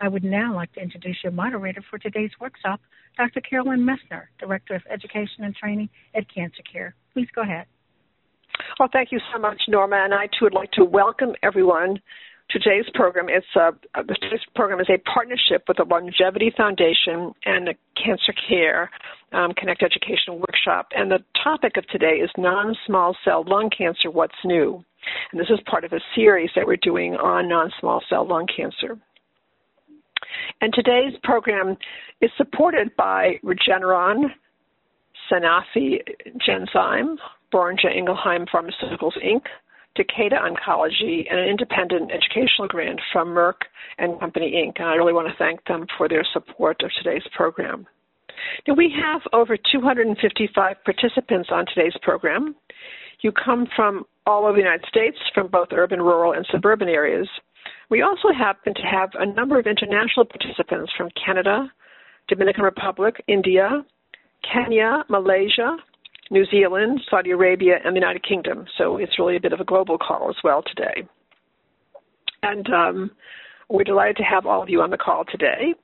I would now like to introduce your moderator for today's workshop, Dr. Carolyn Messner, Director of Education and Training at Cancer Care. Please go ahead. Well, thank you so much, Norma, and I too would like to welcome everyone to today's program. It's a, today's program is a partnership with the LUNGevity Foundation and the Cancer Care um, Connect Educational Workshop, and the topic of today is non-small cell lung cancer. What's new? And this is part of a series that we're doing on non-small cell lung cancer. And today's program is supported by Regeneron, Sanofi Genzyme, Boehringer Ingelheim Pharmaceuticals Inc., Takeda Oncology, and an independent educational grant from Merck and Company Inc. And I really want to thank them for their support of today's program. Now, we have over 255 participants on today's program. You come from all over the United States, from both urban, rural, and suburban areas. We also happen to have a number of international participants from Canada, Dominican Republic, India, Kenya, Malaysia, New Zealand, Saudi Arabia, and the United Kingdom. So it's really a bit of a global call as well today. And um, we're delighted to have all of you on the call today.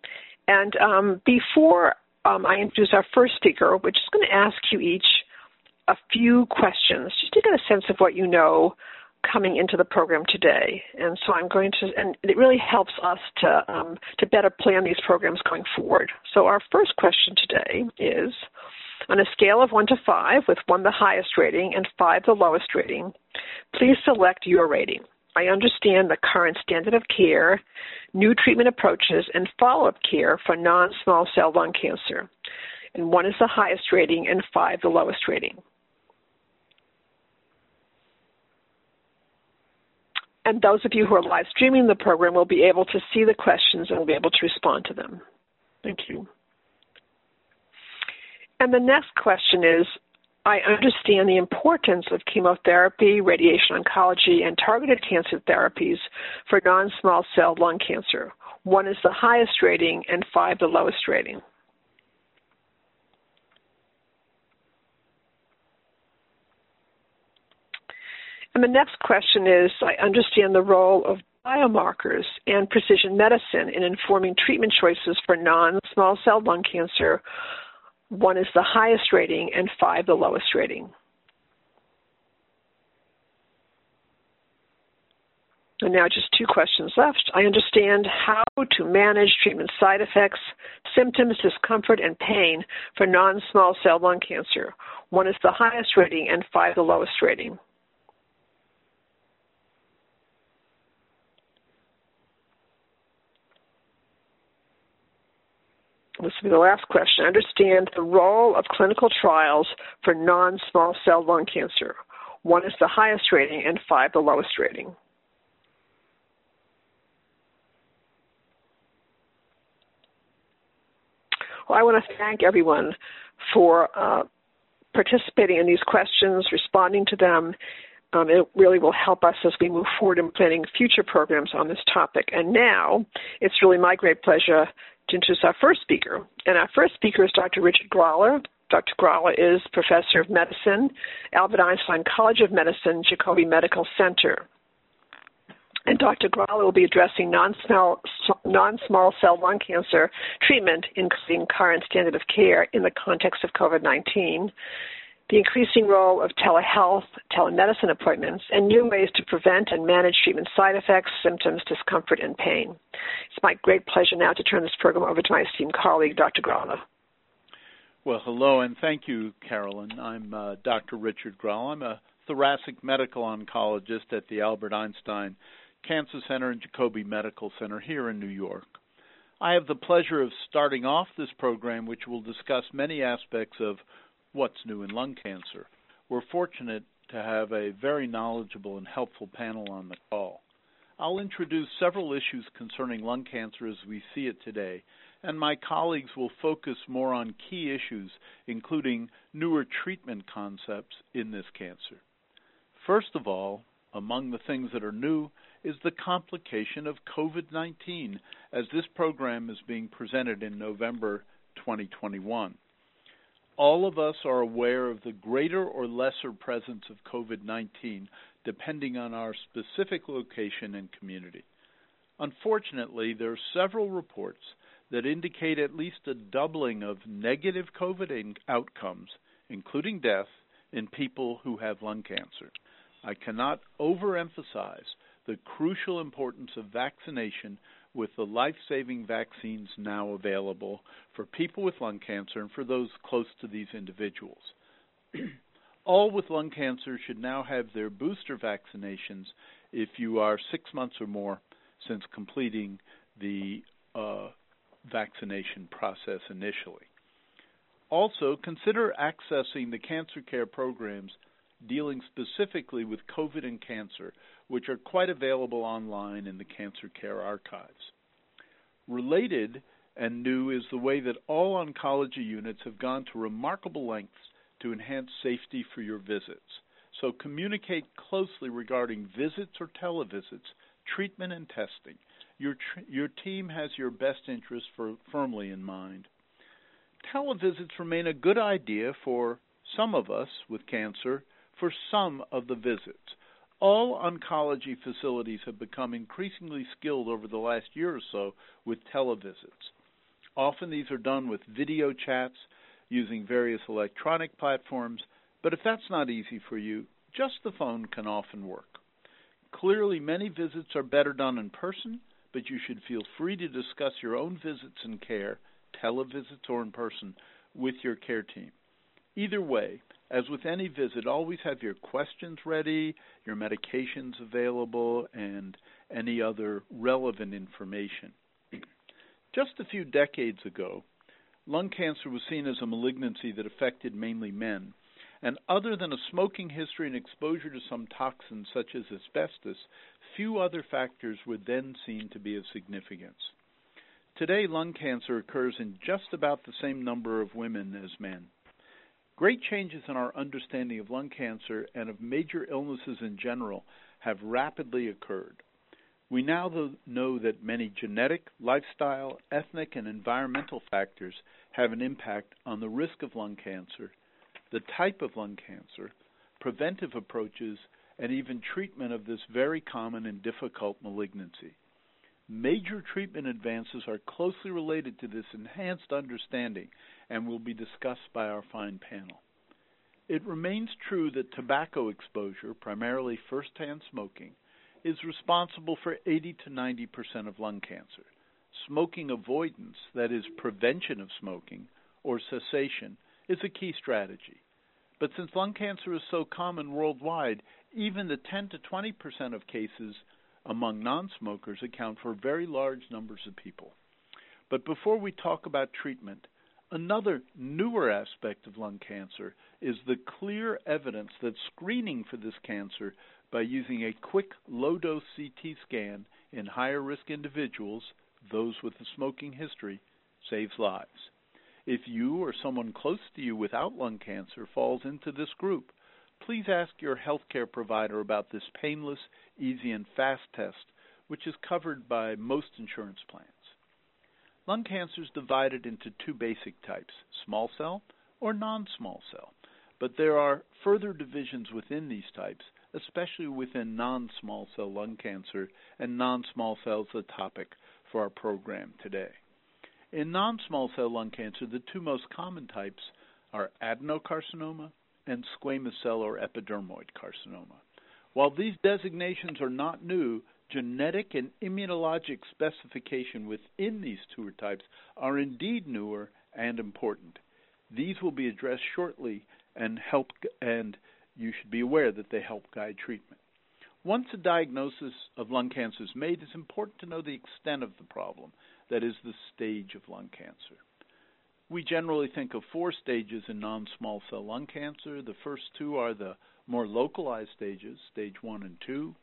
And um, before um, I introduce our first speaker, we're just going to ask you each a few questions just to get a sense of what you know coming into the program today. And so I'm going to, and it really helps us to, um, to better plan these programs going forward. So our first question today is, on a scale of 1 to 5, with 1 the highest rating and 5 the lowest rating, please select your rating. I understand the current standard of care, new treatment approaches, and follow-up care for non-small cell lung cancer. And 1 is the highest rating and 5 the lowest rating. And those of you who are live streaming the program will be able to see the questions and will be able to respond to them. Thank you. And the next question is I understand the importance of chemotherapy, radiation oncology, and targeted cancer therapies for non small cell lung cancer. One is the highest rating, and five the lowest rating. And the next question is I understand the role of biomarkers and precision medicine in informing treatment choices for non small cell lung cancer. One is the highest rating, and five the lowest rating. And now just two questions left. I understand how to manage treatment side effects, symptoms, discomfort, and pain for non small cell lung cancer. One is the highest rating, and five the lowest rating. This will be the last question, understand the role of clinical trials for non small cell lung cancer. One is the highest rating, and five the lowest rating. Well, I want to thank everyone for uh, participating in these questions, responding to them. Um, it really will help us as we move forward in planning future programs on this topic. And now it's really my great pleasure to introduce our first speaker. And our first speaker is Dr. Richard Gralla. Dr. Gralla is professor of medicine, Albert Einstein College of Medicine, Jacobi Medical Center. And Dr. Gralla will be addressing non-small, non-small cell lung cancer treatment, including current standard of care in the context of COVID-19 the increasing role of telehealth, telemedicine appointments, and new ways to prevent and manage treatment side effects, symptoms, discomfort, and pain. It's my great pleasure now to turn this program over to my esteemed colleague, Dr. Gralla. Well, hello, and thank you, Carolyn. I'm uh, Dr. Richard Gralla. I'm a thoracic medical oncologist at the Albert Einstein Cancer Center and Jacobi Medical Center here in New York. I have the pleasure of starting off this program, which will discuss many aspects of What's New in Lung Cancer. We're fortunate to have a very knowledgeable and helpful panel on the call. I'll introduce several issues concerning lung cancer as we see it today, and my colleagues will focus more on key issues, including newer treatment concepts in this cancer. First of all, among the things that are new is the complication of COVID-19, as this program is being presented in November 2021. All of us are aware of the greater or lesser presence of COVID-19 depending on our specific location and community. Unfortunately, there are several reports that indicate at least a doubling of negative COVID outcomes, including death, in people who have lung cancer. I cannot overemphasize the crucial importance of vaccination with the life-saving vaccines now available for people with lung cancer and for those close to these individuals. All with lung cancer should now have their booster vaccinations if you are six months or more since completing the uh, vaccination process initially. Also, consider accessing the cancer care programs dealing specifically with COVID and cancer, which are quite available online in the Cancer Care Archives. Related and new is the way that all oncology units have gone to remarkable lengths to enhance safety for your visits. So communicate closely regarding visits or televisits, treatment and testing. Your, tr- your team has your best interests firmly in mind. Televisits remain a good idea for some of us with cancer for some of the visits. All oncology facilities have become increasingly skilled over the last year or so with televisits. Often these are done with video chats using various electronic platforms, but if that's not easy for you, just the phone can often work. Clearly, many visits are better done in person, but you should feel free to discuss your own visits and care, televisits or in person, with your care team. Either way, as with any visit, always have your questions ready, your medications available, and any other relevant information. Just a few decades ago, lung cancer was seen as a malignancy that affected mainly men. And other than a smoking history and exposure to some toxins such as asbestos, few other factors were then seen to be of significance. Today, lung cancer occurs in just about the same number of women as men. Great changes in our understanding of lung cancer and of major illnesses in general have rapidly occurred. We now know that many genetic, lifestyle, ethnic, and environmental factors have an impact on the risk of lung cancer, the type of lung cancer, preventive approaches, and even treatment of this very common and difficult malignancy. Major treatment advances are closely related to this enhanced understanding and will be discussed by our fine panel. It remains true that tobacco exposure, primarily first-hand smoking, is responsible for 80 to 90 percent of lung cancer. Smoking avoidance, that is, prevention of smoking, or cessation, is a key strategy. But since lung cancer is so common worldwide, even the 10 to 20 percent of cases among non smokers account for very large numbers of people. But before we talk about treatment, another newer aspect of lung cancer is the clear evidence that screening for this cancer by using a quick low dose CT scan in higher risk individuals, those with a smoking history, saves lives. If you or someone close to you without lung cancer falls into this group, please ask your healthcare provider about this painless, easy, and fast test, which is covered by most insurance plans. Lung cancer is divided into two basic types small cell or non small cell, but there are further divisions within these types especially within non-small cell lung cancer, and non-small cell is the topic for our program today. In non-small cell lung cancer, the two most common types are adenocarcinoma and squamous cell or epidermoid carcinoma. While these designations are not new, genetic and immunologic specification within these two types are indeed newer and important. These will be addressed shortly and help and you should be aware that they help guide treatment. Once a diagnosis of lung cancer is made, it's important to know the extent of the problem, that is, the stage of lung cancer. We generally think of four stages in non small cell lung cancer. The first two are the more localized stages, stage one and two.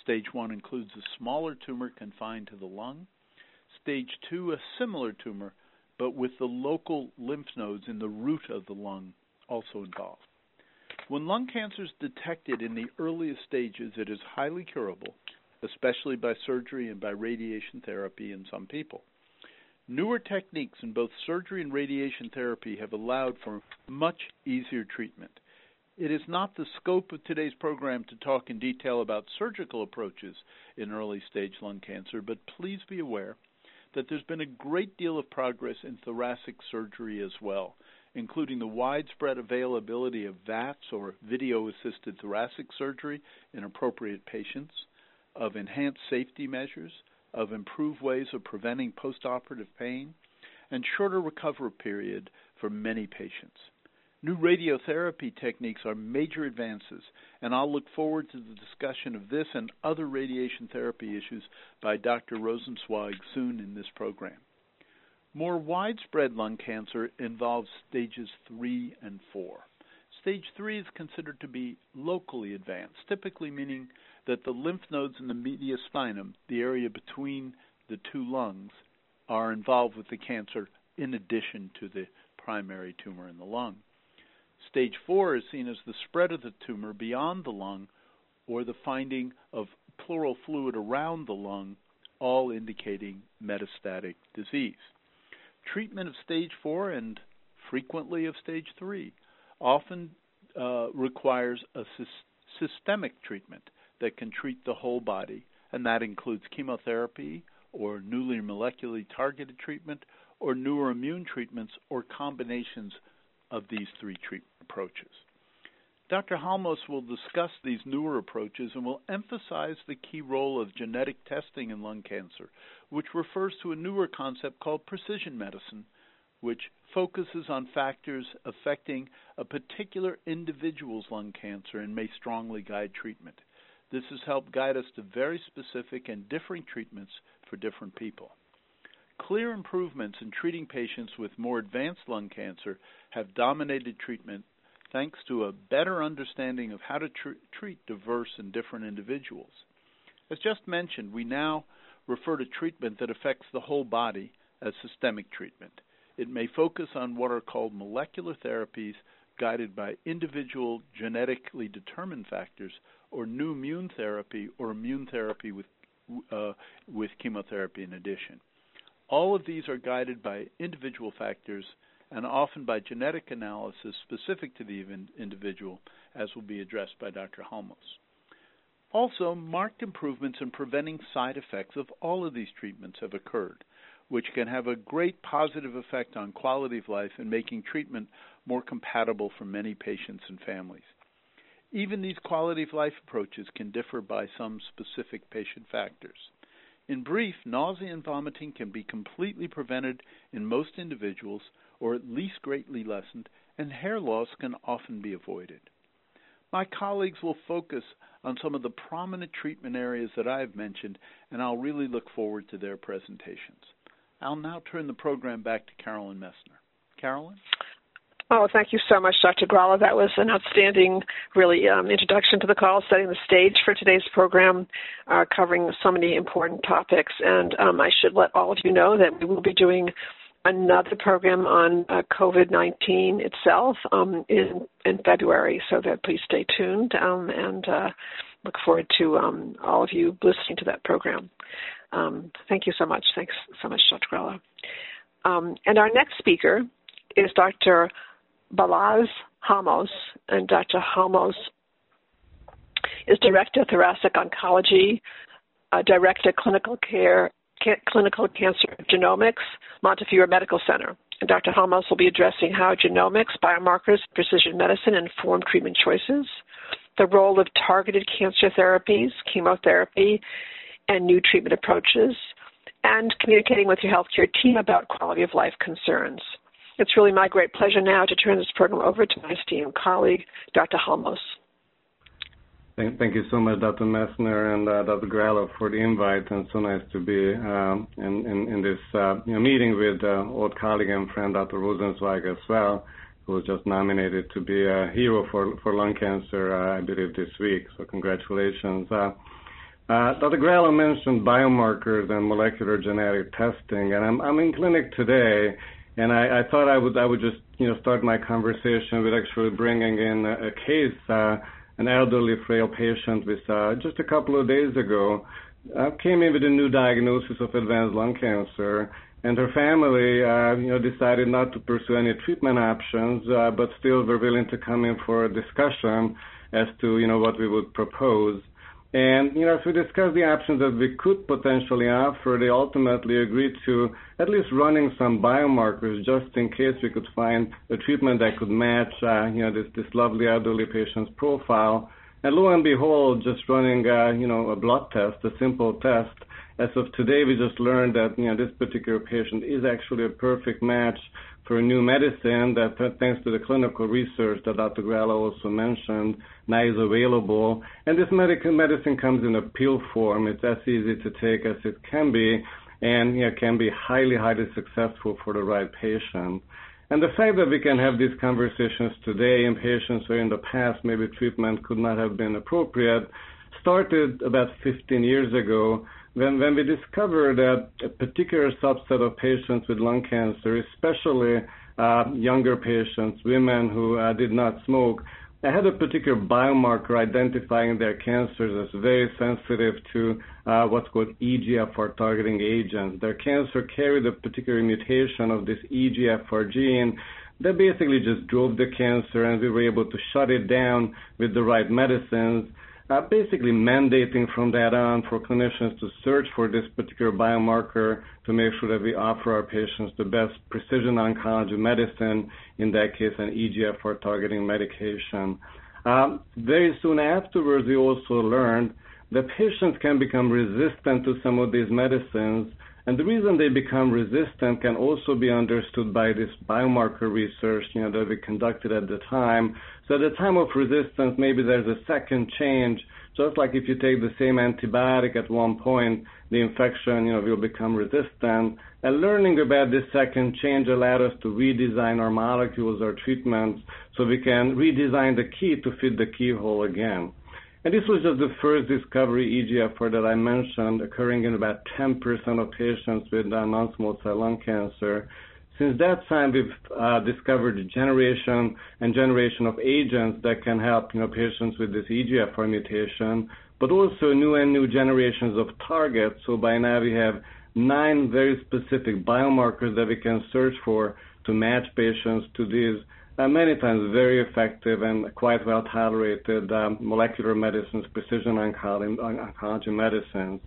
Stage 1 includes a smaller tumor confined to the lung. Stage 2, a similar tumor, but with the local lymph nodes in the root of the lung also involved. When lung cancer is detected in the earliest stages, it is highly curable, especially by surgery and by radiation therapy in some people. Newer techniques in both surgery and radiation therapy have allowed for much easier treatment. It is not the scope of today's program to talk in detail about surgical approaches in early stage lung cancer, but please be aware that there's been a great deal of progress in thoracic surgery as well, including the widespread availability of VATS or video assisted thoracic surgery in appropriate patients, of enhanced safety measures, of improved ways of preventing postoperative pain, and shorter recovery period for many patients. New radiotherapy techniques are major advances, and I'll look forward to the discussion of this and other radiation therapy issues by Dr. Rosenzweig soon in this program. More widespread lung cancer involves stages 3 and 4. Stage 3 is considered to be locally advanced, typically meaning that the lymph nodes in the mediastinum, the area between the two lungs, are involved with the cancer in addition to the primary tumor in the lung. Stage 4 is seen as the spread of the tumor beyond the lung or the finding of pleural fluid around the lung, all indicating metastatic disease. Treatment of stage 4 and frequently of stage 3 often uh, requires a sy- systemic treatment that can treat the whole body, and that includes chemotherapy or newly molecularly targeted treatment or newer immune treatments or combinations of these three treatment approaches. Dr. Halmos will discuss these newer approaches and will emphasize the key role of genetic testing in lung cancer, which refers to a newer concept called precision medicine, which focuses on factors affecting a particular individual's lung cancer and may strongly guide treatment. This has helped guide us to very specific and differing treatments for different people. Clear improvements in treating patients with more advanced lung cancer have dominated treatment thanks to a better understanding of how to tr- treat diverse and different individuals. As just mentioned, we now refer to treatment that affects the whole body as systemic treatment. It may focus on what are called molecular therapies guided by individual genetically determined factors or new immune therapy or immune therapy with uh, with chemotherapy in addition. All of these are guided by individual factors and often by genetic analysis specific to the individual, as will be addressed by Dr. Halmos. Also, marked improvements in preventing side effects of all of these treatments have occurred, which can have a great positive effect on quality of life and making treatment more compatible for many patients and families. Even these quality of life approaches can differ by some specific patient factors. In brief, nausea and vomiting can be completely prevented in most individuals or at least greatly lessened, and hair loss can often be avoided. My colleagues will focus on some of the prominent treatment areas that I have mentioned, and I'll really look forward to their presentations. I'll now turn the program back to Carolyn Messner. Carolyn? Oh, thank you so much, Dr. Gralla. That was an outstanding, really, um, introduction to the call, setting the stage for today's program, uh, covering so many important topics. And um, I should let all of you know that we will be doing another program on uh, COVID-19 itself um, in, in February, so that please stay tuned um, and uh, look forward to um, all of you listening to that program. Um, thank you so much. Thanks so much, Dr. Gralla. Um, and our next speaker is Dr. Balazs Halmos, and Dr. Halmos is Director of Thoracic Oncology, uh, Director of Clinical Care, Ca- Clinical Cancer Genomics, Montefiore Medical Center. And Dr. Halmos will be addressing how genomics, biomarkers, precision medicine inform treatment choices, the role of targeted cancer therapies, chemotherapy, and new treatment approaches, and communicating with your healthcare team about quality of life concerns. It's really my great pleasure now to turn this program over to my esteemed colleague, Dr. Halmos. Thank, thank you so much, Dr. Messner and uh, Dr. Gralla, for the invite, and so nice to be um, in, in, in, this uh, you know, meeting with uh, old colleague and friend Dr. Rosenzweig as well, who was just nominated to be a hero for, for lung cancer, uh, I believe, this week. So congratulations. Uh, Dr. Gralla mentioned biomarkers and molecular genetic testing, and I'm, I'm in clinic today, and I, I, thought I would I would just you know start my conversation with actually bringing in a, a case, uh, an elderly frail patient with uh, just a couple of days ago uh, came in with a new diagnosis of advanced lung cancer, and her family, uh, you know, decided not to pursue any treatment options, but still were willing to come in for a discussion as to, you know, what we would propose. And, you know, as we discussed the options that we could potentially offer, they ultimately agreed to at least running some biomarkers just in case we could find a treatment that could match, uh, you know, this, this lovely elderly patient's profile. And lo and behold, just running, uh, you know, a blood test, a simple test, as of today, we just learned that you know this particular patient is actually a perfect match for a new medicine that, uh, thanks to the clinical research that Dr. Gralla also mentioned, now is available. And this medical medicine comes in a pill form. It's as easy to take as it can be, and you know, can be highly, highly successful for the right patient. And the fact that we can have these conversations today in patients where in the past maybe treatment could not have been appropriate started about 15 years ago when, we discovered a particular subset of patients with lung cancer, especially uh, younger patients, women who uh, did not smoke, they had a particular biomarker identifying their cancers as very sensitive to uh, what's called EGFR targeting agents. Their cancer carried a particular mutation of this EGFR gene that basically just drove the cancer, and we were able to shut it down with the right medicines basically mandating from that on for clinicians to search for this particular biomarker to make sure that we offer our patients the best precision oncology medicine, in that case, an EGFR targeting medication. Um, very soon afterwards, we also learned that patients can become resistant to some of these medicines and the reason they become resistant can also be understood by this biomarker research, you know, that we conducted at the time. So at the time of resistance, maybe there's a second change. Just like if you take the same antibiotic at one point, the infection, you know, will become resistant. And learning about this second change allowed us to redesign our molecules, our treatments, so we can redesign the key to fit the keyhole again. And this was just the first discovery EGFR that I mentioned, occurring in about 10% of patients with non-small cell lung cancer. Since that time, we've uh, discovered a generation and generation of agents that can help you know, patients with this EGFR mutation, but also new and new generations of targets. So by now we have nine very specific biomarkers that we can search for to match patients to these uh, many times very effective and quite well tolerated um, molecular medicines, precision oncology, oncology, medicines.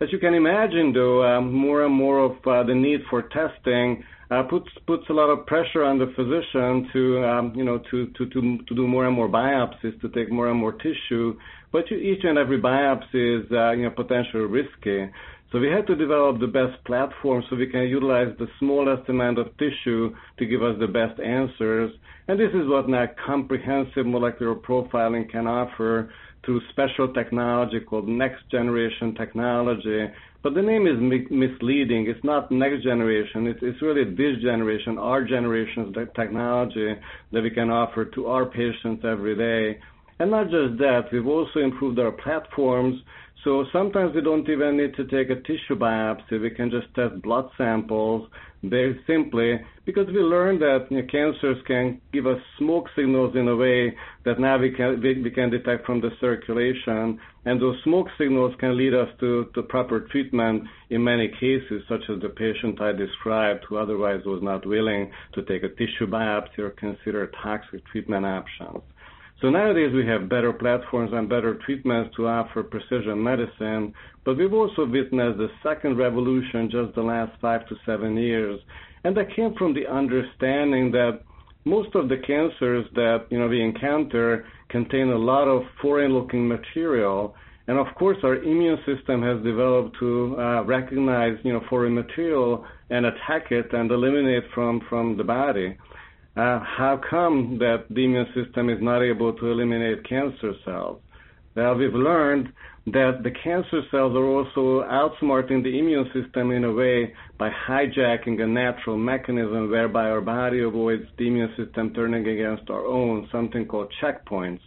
As you can imagine, though, um, more and more of uh, the need for testing uh, puts puts a lot of pressure on the physician to um, you know to, to to to do more and more biopsies, to take more and more tissue. But each and every biopsy is uh, you know potentially risky. So we had to develop the best platform so we can utilize the smallest amount of tissue to give us the best answers. And this is what now comprehensive molecular profiling can offer through special technology called next generation technology. But the name is mi- misleading. It's not next generation. It's, it's really this generation, our generation's technology that we can offer to our patients every day. And not just that, we've also improved our platforms so sometimes we don't even need to take a tissue biopsy. We can just test blood samples very simply because we learned that you know, cancers can give us smoke signals in a way that now we can we, we, can detect from the circulation, and those smoke signals can lead us to, to proper treatment in many cases, such as the patient I described who otherwise was not willing to take a tissue biopsy or consider toxic treatment options. So nowadays we have better platforms and better treatments to offer precision medicine, but we've also witnessed the second revolution just the last five to seven years, and that came from the understanding that most of the cancers that you know we encounter contain a lot of foreign-looking material, and of course our immune system has developed to uh, recognize you know foreign material and attack it and eliminate from from the body uh, how come that the immune system is not able to eliminate cancer cells? Well, we've learned that the cancer cells are also outsmarting the immune system in a way by hijacking a natural mechanism whereby our body avoids the immune system turning against our own, something called checkpoints.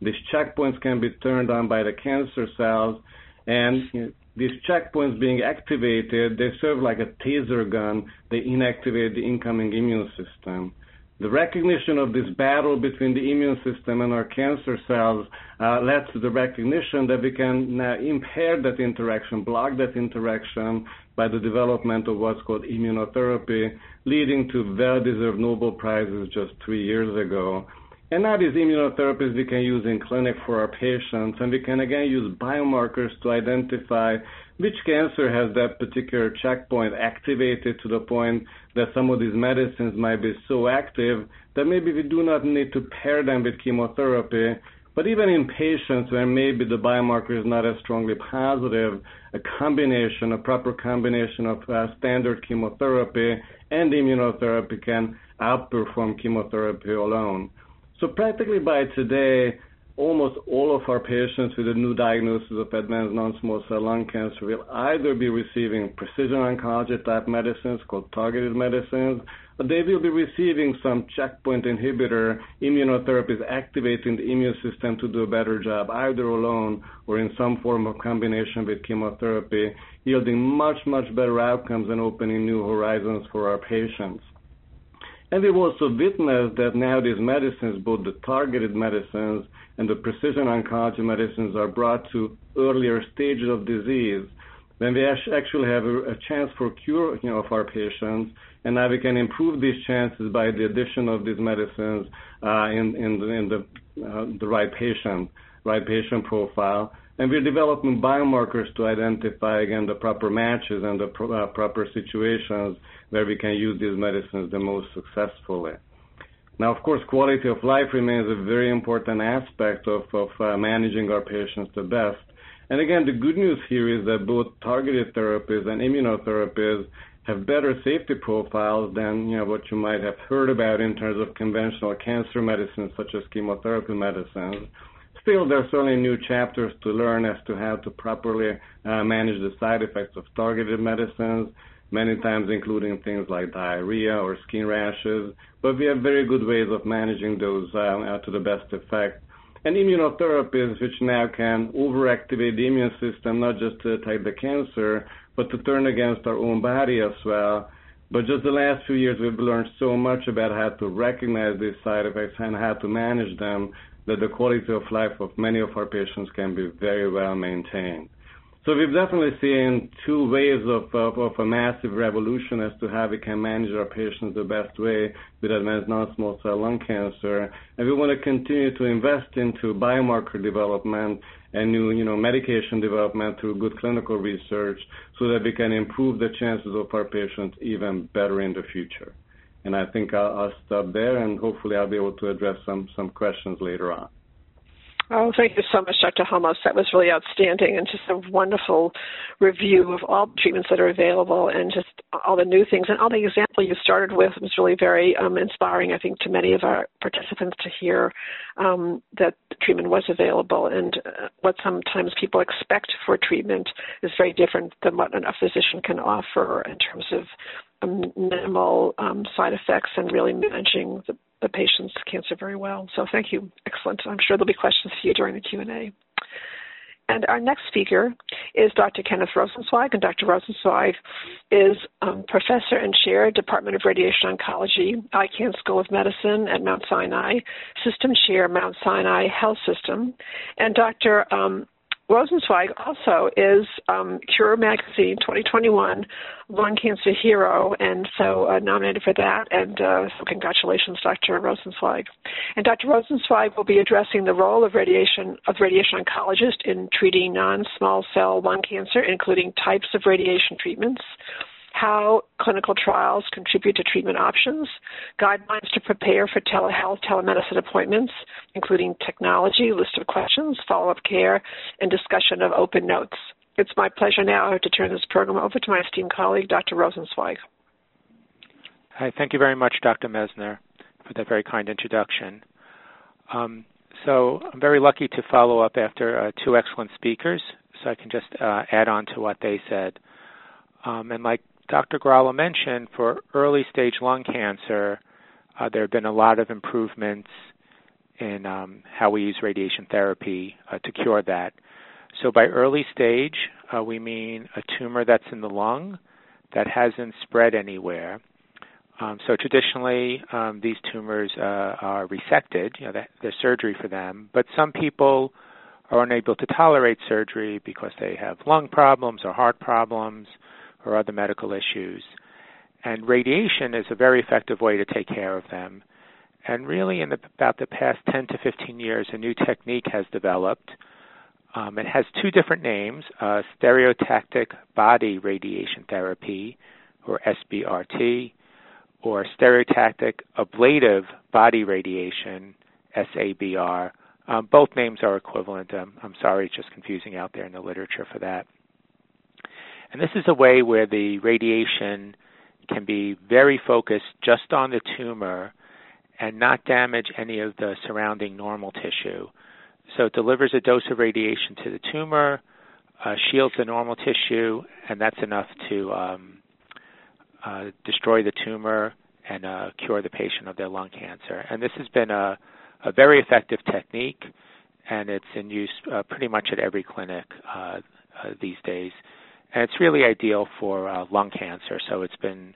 These checkpoints can be turned on by the cancer cells And these checkpoints being activated, they serve like a taser gun. They inactivate the incoming immune system. The recognition of this battle between the immune system and our cancer cells uh, led to the recognition that we can now impair that interaction, block that interaction by the development of what's called immunotherapy, leading to well-deserved Nobel Prizes just three years ago. And now these immunotherapies we can use in clinic for our patients, and we can again use biomarkers to identify which cancer has that particular checkpoint activated to the point that some of these medicines might be so active that maybe we do not need to pair them with chemotherapy. But even in patients where maybe the biomarker is not as strongly positive, a combination, a proper combination of uh, standard chemotherapy and immunotherapy can outperform chemotherapy alone. So practically by today, almost all of our patients with a new diagnosis of advanced non-small cell lung cancer will either be receiving precision oncology type medicines called targeted medicines, or they will be receiving some checkpoint inhibitor immunotherapies activating the immune system to do a better job, either alone or in some form of combination with chemotherapy, yielding much, much better outcomes and opening new horizons for our patients. And we've also witnessed that now these medicines, both the targeted medicines and the precision oncology medicines, are brought to earlier stages of disease when we actually have a, chance for cure you know, of our patients, and now we can improve these chances by the addition of these medicines uh, in, in, the, in the, uh, the right patient, right patient profile. And we're developing biomarkers to identify again the proper matches and the uh, proper situations where we can use these medicines the most successfully. Now, of course, quality of life remains a very important aspect of, uh, managing our patients the best. And again, the good news here is that both targeted therapies and immunotherapies have better safety profiles than what you might have heard about in terms of conventional cancer medicines such as chemotherapy medicines still, there are certainly new chapters to learn as to how to properly uh, manage the side effects of targeted medicines, many times including things like diarrhea or skin rashes. But we have very good ways of managing those uh, uh, to the best effect. And immunotherapies, which now can overactivate the immune system, not just to attack the cancer, but to turn against our own body as well. But just the last few years, we've learned so much about how to recognize these side effects and how to manage them that the quality of life of many of our patients can be very well maintained. So we've definitely seen two ways of, of, of, a massive revolution as to how we can manage our patients the best way with advanced non-small cell lung cancer. And we want to continue to invest into biomarker development and new, you know, medication development through good clinical research so that we can improve the chances of our patients even better in the future. And I think I'll, stop there, and hopefully I'll be able to address some some questions later on. Oh, thank you so much, Dr. Halmos. That was really outstanding and just a wonderful review of all the treatments that are available and just all the new things. And all the example you started with was really very um, inspiring, I think, to many of our participants to hear um, that treatment was available. And uh, what sometimes people expect for treatment is very different than what a physician can offer in terms of minimal um, side effects and really managing the, the patient's cancer very well. So thank you. Excellent. I'm sure there'll be questions for you during the Q&A. And our next speaker is Dr. Kenneth Rosenzweig, and Dr. Rosenzweig is um, professor and chair, Department of Radiation Oncology, Icahn School of Medicine at Mount Sinai, system chair, Mount Sinai Health System, and Dr. Um, Rosenzweig also is um, Cure Magazine 2021 Lung Cancer Hero, and so uh, nominated for that. And uh, so, congratulations, Dr. Rosenzweig. And Dr. Rosenzweig will be addressing the role of radiation of radiation oncologist in treating non-small cell lung cancer, including types of radiation treatments how clinical trials contribute to treatment options, guidelines to prepare for telehealth, telemedicine appointments, including technology, list of questions, follow up care, and discussion of open notes. It's my pleasure now to turn this program over to my esteemed colleague, Dr. Rosenzweig. Hi, thank you very much, Dr. Messner, for that very kind introduction. Um, so I'm very lucky to follow up after uh, two excellent speakers, so I can just uh, add on to what they said. Um, and like Dr. Gralla mentioned, for early stage lung cancer, uh, there have been a lot of improvements in um, how we use radiation therapy uh, to cure that. So by early stage, uh, we mean a tumor that's in the lung that hasn't spread anywhere. Um, so traditionally, um, these tumors uh, are resected. You know, there's surgery for them. But some people are unable to tolerate surgery because they have lung problems or heart problems or other medical issues. And radiation is a very effective way to take care of them. And really, in the, about the past 10 to 15 years, a new technique has developed. Um, it has two different names uh, stereotactic body radiation therapy, or SBRT, or stereotactic ablative body radiation, SABR. Um, both names are equivalent. Um, I'm sorry, it's just confusing out there in the literature for that. And this is a way where the radiation can be very focused just on the tumor and not damage any of the surrounding normal tissue. So it delivers a dose of radiation to the tumor, uh, shields the normal tissue, and that's enough to um, uh, destroy the tumor and uh, cure the patient of their lung cancer. And this has been a, a very effective technique, and it's in use uh, pretty much at every clinic uh, uh, these days. And it's really ideal for lung cancer. So it's been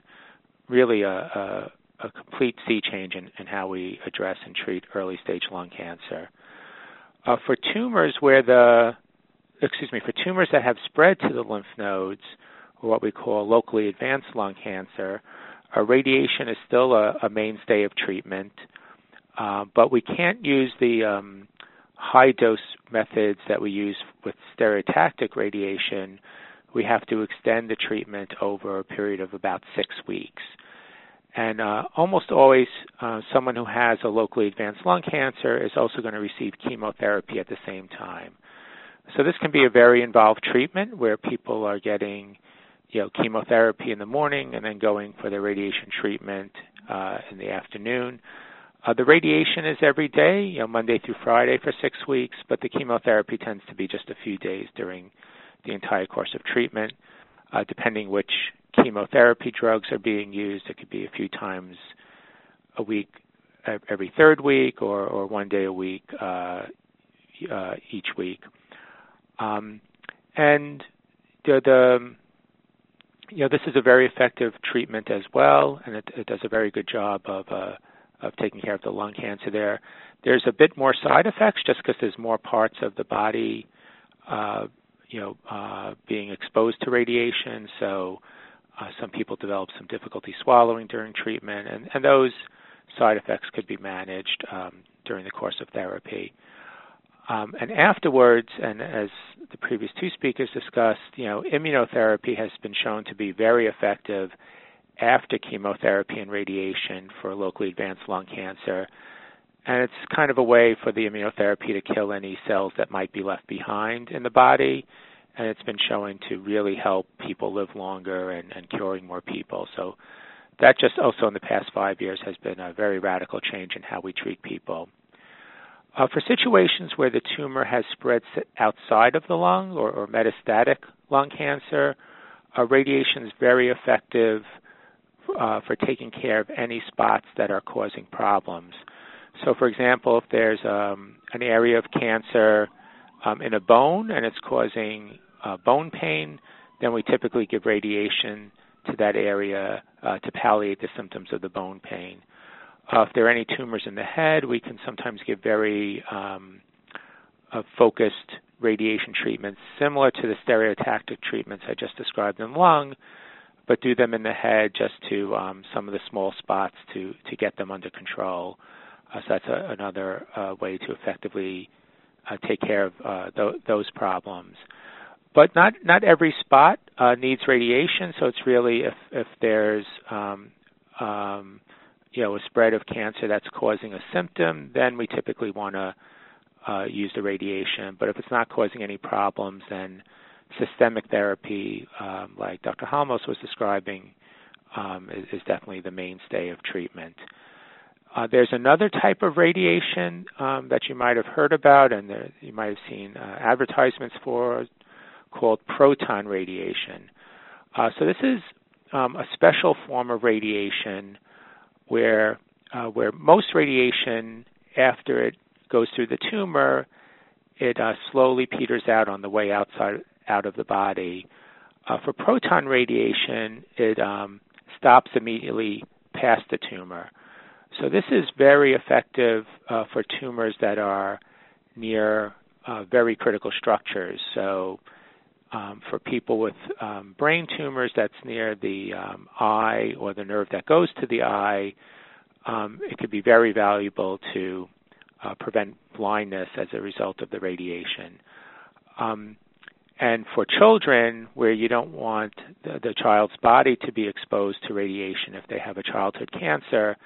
really a, a a complete sea change in, in how we address and treat early stage lung cancer. Uh, for tumors where the excuse me, for tumors that have spread to the lymph nodes, or what we call locally advanced lung cancer, uh, radiation is still a, a, mainstay of treatment, uh, but we can't use the um, high dose methods that we use with stereotactic radiation. We have to extend the treatment over a period of about six weeks. And uh, almost always, uh, someone who has a locally advanced lung cancer is also going to receive chemotherapy at the same time. So this can be a very involved treatment where people are getting, you know, chemotherapy in the morning and then going for their radiation treatment uh, in the afternoon. Uh, the radiation is every day, you know, Monday through Friday for six weeks, but the chemotherapy tends to be just a few days during the entire course of treatment, uh, depending which chemotherapy drugs are being used. It could be a few times a week, every third week, or, or one day a week uh, uh, each week. Um, and the, the, you know this is a very effective treatment as well, and it, it does a very good job of uh, of taking care of the lung cancer there. There's a bit more side effects just because there's more parts of the body, uh, you know, uh, being exposed to radiation. So uh, some people develop some difficulty swallowing during treatment, and, and those side effects could be managed um, during the course of therapy. Um, and afterwards, and as the previous two speakers discussed, you know, immunotherapy has been shown to be very effective after chemotherapy and radiation for locally advanced lung cancer. And it's kind of a way for the immunotherapy to kill any cells that might be left behind in the body and it's been shown to really help people live longer and, and curing more people. So that just also in the past five years has been a very radical change in how we treat people. Uh, for situations where the tumor has spread outside of the lung or, or metastatic lung cancer, uh, radiation is very effective uh, for taking care of any spots that are causing problems. So, for example, if there's um, an area of cancer um, in a bone and it's causing uh, bone pain, then we typically give radiation to that area uh, to palliate the symptoms of the bone pain. Uh, if there are any tumors in the head, we can sometimes give very um, uh, focused radiation treatments similar to the stereotactic treatments I just described in lung, but do them in the head just to um, some of the small spots to, to get them under control. Uh, so that's a, another uh, way to effectively uh, take care of th- those problems. But not not every spot needs radiation, so it's really if if there's um, um, you know a spread of cancer that's causing a symptom, then we typically want to uh, use the radiation. But if it's not causing any problems, then systemic therapy, um, like Dr. Halmos was describing, um, is, is, definitely the mainstay of treatment. Uh, there's another type of radiation um, that you might have heard about, and there, you might have seen uh, advertisements for, called proton radiation. Uh, so this is um, a special form of radiation where uh, where most radiation after it goes through the tumor it uh, slowly peters out on the way outside out of the body. Uh, for proton radiation, it um, stops immediately past the tumor. So this is very effective uh, for tumors that are near uh, very critical structures. So um, for people with um, brain tumors that's near the um, eye or the nerve that goes to the eye, um, it could be very valuable to uh, prevent blindness as a result of the radiation. Um, and for children, where you don't want the, the, child's body to be exposed to radiation if they have a childhood cancer,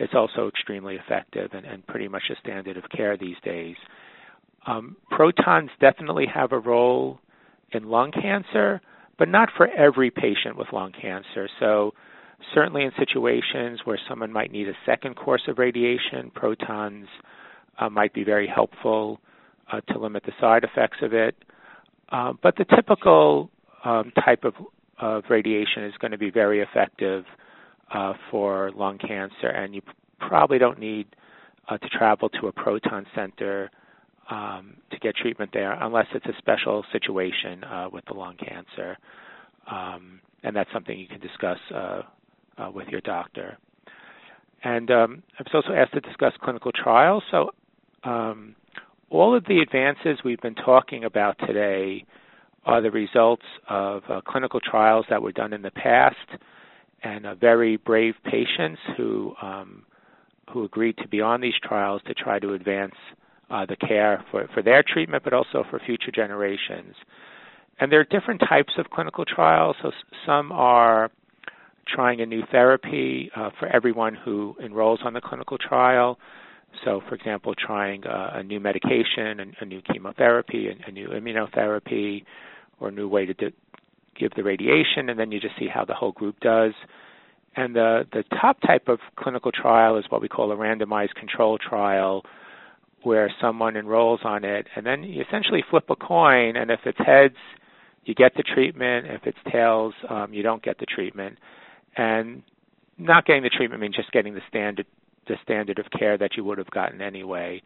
it's also extremely effective and, and pretty much a standard of care these days. Um, protons definitely have a role in lung cancer, but not for every patient with lung cancer. So, certainly in situations where someone might need a second course of radiation, protons uh, might be very helpful uh, to limit the side effects of it. Uh, but the typical um, type of, of radiation is going to be very effective uh, for lung cancer, and you probably don't need uh, to travel to a proton center um, to get treatment there unless it's a special situation uh, with the lung cancer. Um, and that's something you can discuss uh, uh, with your doctor. And um, I was also asked to discuss clinical trials. So um, all of the advances we've been talking about today are the results of uh, clinical trials that were done in the past and very brave patients who um, who agreed to be on these trials to try to advance uh, the care for, for their treatment, but also for future generations. And there are different types of clinical trials. So some are trying a new therapy uh, for everyone who enrolls on the clinical trial. So, for example, trying a, a new medication, a, a new chemotherapy, a, a, new immunotherapy, or a new way to do, give the radiation, and then you just see how the whole group does. And the, the top type of clinical trial is what we call a randomized control trial, where someone enrolls on it, and then you essentially flip a coin, and if it's heads, you get the treatment. If it's tails, um, you don't get the treatment. And not getting the treatment means just getting the standard the standard of care that you would have gotten anyway.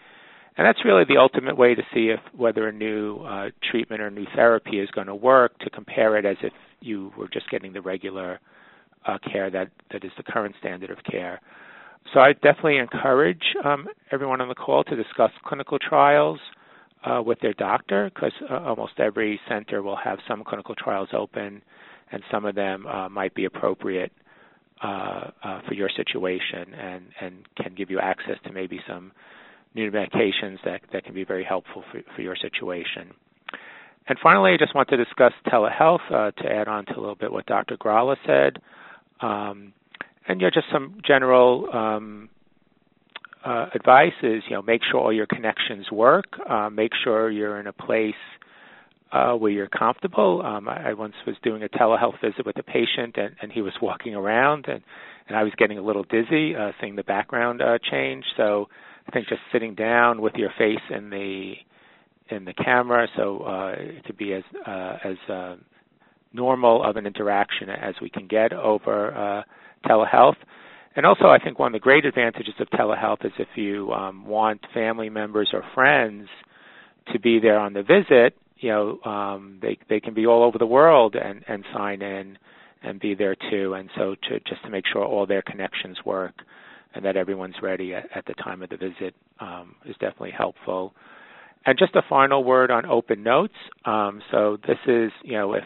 And that's really the ultimate way to see if whether a new uh, treatment or new therapy is going to work to compare it as if you were just getting the regular uh, care that, that is the current standard of care. So I definitely encourage um, everyone on the call to discuss clinical trials uh, with their doctor because uh, almost every center will have some clinical trials open, and some of them uh, might be appropriate uh, for your situation and, and can give you access to maybe some new medications that, that can be very helpful for, for your situation. And finally, I just want to discuss telehealth uh, to add on to a little bit what Dr. Gralla said. Um, and you know, just some general um, uh, advice is, you know, make sure all your connections work. Uh, make sure you're in a place uh, where you're comfortable. Um, I, I once was doing a telehealth visit with a patient, and, and he was walking around, and, and I was getting a little dizzy uh, seeing the background uh, change. So I think just sitting down with your face in the in the camera, so uh, to be as uh, as uh, normal of an interaction as we can get over uh, telehealth. And also, I think one of the great advantages of telehealth is if you um, want family members or friends to be there on the visit, you know, um, they they can be all over the world and and sign in and be there too. And so, to just to make sure all their connections work and that everyone's ready at, at the time of the visit um, is definitely helpful. And just a final word on open notes. Um, so this is, you know, if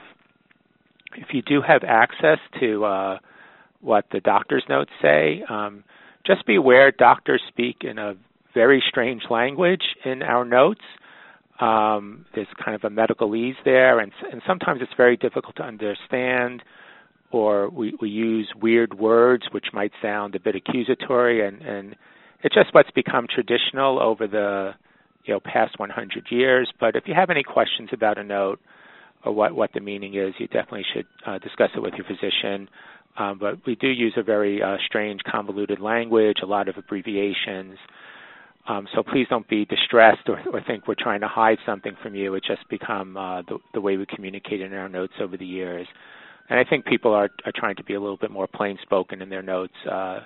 if you do have access to uh, what the doctor's notes say. Um, just be aware doctors speak in a very strange language in our notes. Um, there's kind of a medicalese there, and, and sometimes it's very difficult to understand, or we, we use weird words which might sound a bit accusatory, and, and it's just what's become traditional over the you know past 100 years. But if you have any questions about a note or what, what the meaning is, you definitely should uh, discuss it with your physician. Um, but we do use a very uh, strange, convoluted language, a lot of abbreviations. Um, so please don't be distressed or, or, think we're trying to hide something from you. It's just become uh, the, the, way we communicate in our notes over the years. And I think people are, are trying to be a little bit more plain spoken in their notes uh,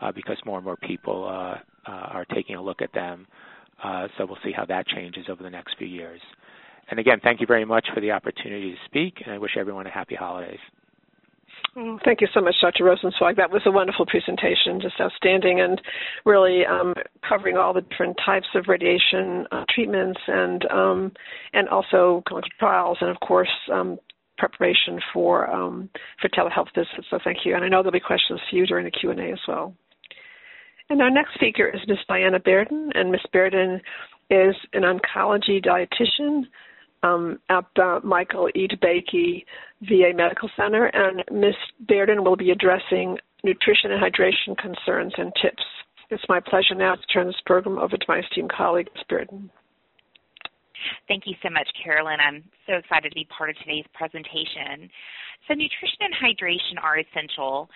uh, because more and more people uh, uh, are taking a look at them. Uh, so we'll see how that changes over the next few years. And again, thank you very much for the opportunity to speak, and I wish everyone a happy holidays. Thank you so much, Dr. Rosenzweig. That was a wonderful presentation, just outstanding, and really um, covering all the different types of radiation uh, treatments and um, and also clinical trials, and of course um, preparation for um, for telehealth visits. So thank you, and I know there'll be questions for you during the Q and A as well. And our next speaker is Ms. Diana Bearden, and Ms. Bearden is an oncology dietitian um, at the Michael E. DeBakey VA Medical Center, and Ms. Bearden will be addressing nutrition and hydration concerns and tips. It's my pleasure now to turn this program over to my esteemed colleague, Ms. Bearden. Thank you so much, Carolyn. I'm so excited to be part of today's presentation. So nutrition and hydration are essential,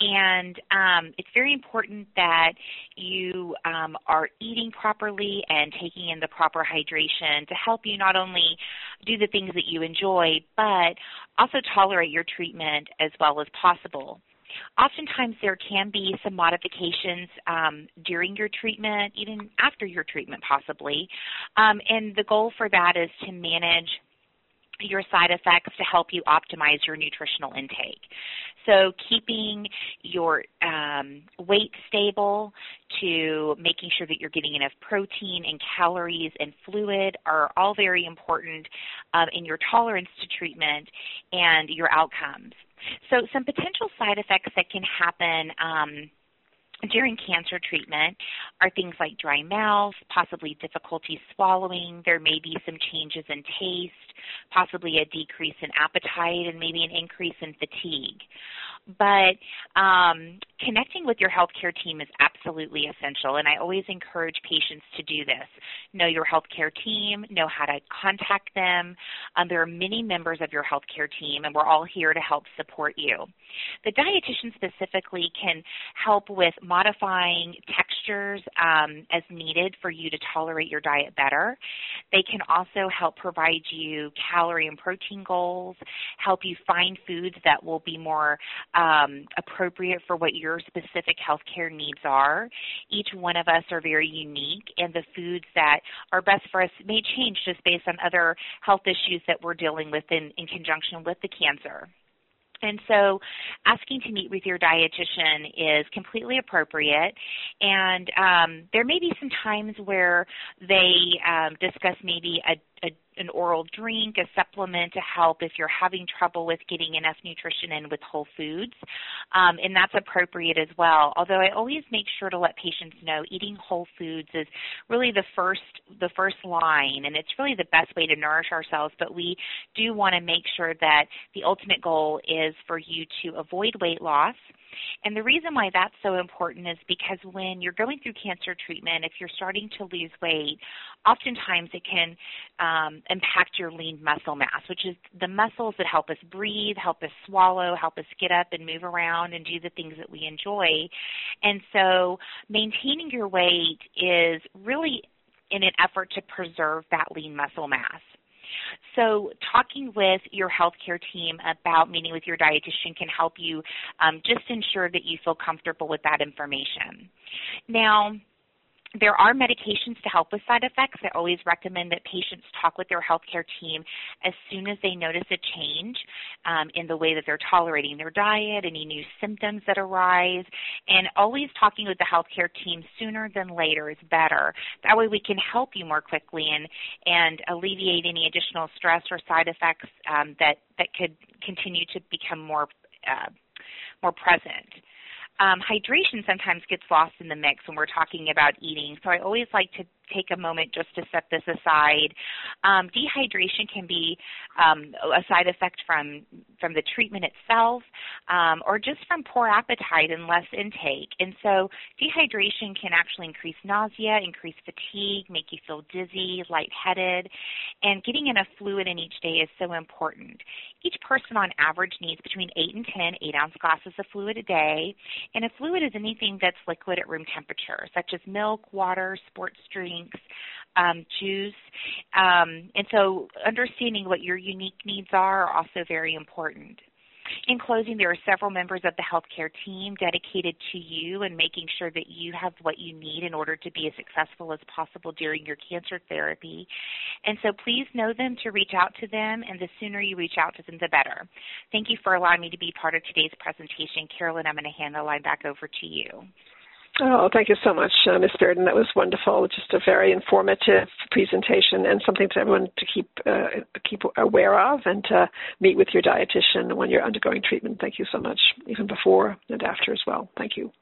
and um, it's very important that you um, are eating properly and taking in the proper hydration to help you not only do the things that you enjoy, but also tolerate your treatment as well as possible. Oftentimes, there can be some modifications um, during your treatment, even after your treatment, possibly. Um, and the goal for that is to manage your side effects to help you optimize your nutritional intake. So keeping your um, weight stable to making sure that you're getting enough protein and calories and fluid are all very important um, in your tolerance to treatment and your outcomes. So some potential side effects that can happen um, during cancer treatment are things like dry mouth, possibly difficulty swallowing. There may be some changes in taste, possibly a decrease in appetite, and maybe an increase in fatigue. But um, connecting with your healthcare team is absolutely essential, and I always encourage patients to do this. Know your healthcare team, know how to contact them. Um, there are many members of your healthcare team, and we're all here to help support you. The dietitian specifically can help with modifying textures um, as needed for you to tolerate your diet better. They can also help provide you calorie and protein goals, help you find foods that will be more um, appropriate for what your specific healthcare needs are. Each one of us are very unique, and the foods that are best for us may change just based on other health issues that we're dealing with in, in conjunction with the cancer. And so asking to meet with your dietitian is completely appropriate. And um, there may be some times where they um, discuss maybe a a, an oral drink, a supplement to help if you're having trouble with getting enough nutrition in with whole foods, um, and that's appropriate as well. Although I always make sure to let patients know eating whole foods is really the first the first line, and it's really the best way to nourish ourselves. But we do want to make sure that the ultimate goal is for you to avoid weight loss and the reason why that's so important is because when you're going through cancer treatment, if you're starting to lose weight, oftentimes it can um, impact your lean muscle mass, which is the muscles that help us breathe, help us swallow, help us get up and move around and do the things that we enjoy. And so maintaining your weight is really in an effort to preserve that lean muscle mass. So, talking with your healthcare team about meeting with your dietitian can help you um, just ensure that you feel comfortable with that information. Now, there are medications to help with side effects. I always recommend that patients talk with their healthcare team as soon as they notice a change um, in the way that they're tolerating their diet, any new symptoms that arise, and always talking with the healthcare team sooner than later is better. That way we can help you more quickly and, and alleviate any additional stress or side effects um, that, that could continue to become more, uh, more present. Um, hydration sometimes gets lost in the mix when we're talking about eating. So I always like to take a moment just to set this aside. Um, dehydration can be um, a side effect from from the treatment itself, um, or just from poor appetite and less intake. And so, dehydration can actually increase nausea, increase fatigue, make you feel dizzy, lightheaded, and getting enough fluid in each day is so important. Each person on average needs between 8 and 10 8 ounce glasses of fluid a day, and a fluid is anything that's liquid at room temperature, such as milk, water, sports drinks drinks, um, juice. Um, and so understanding what your unique needs are are also very important. In closing, there are several members of the healthcare team dedicated to you and making sure that you have what you need in order to be as successful as possible during your cancer therapy. And so please know them to reach out to them, and the sooner you reach out to them, the better. Thank you for allowing me to be part of today's presentation. Carolyn, I'm going to hand the line back over to you. Oh, thank you so much, uh, Ms. Bearden. That was wonderful. Just a very informative presentation and something to everyone to keep uh, keep aware of and to meet with your dietitian when you're undergoing treatment. Thank you so much, even before and after as well. Thank you.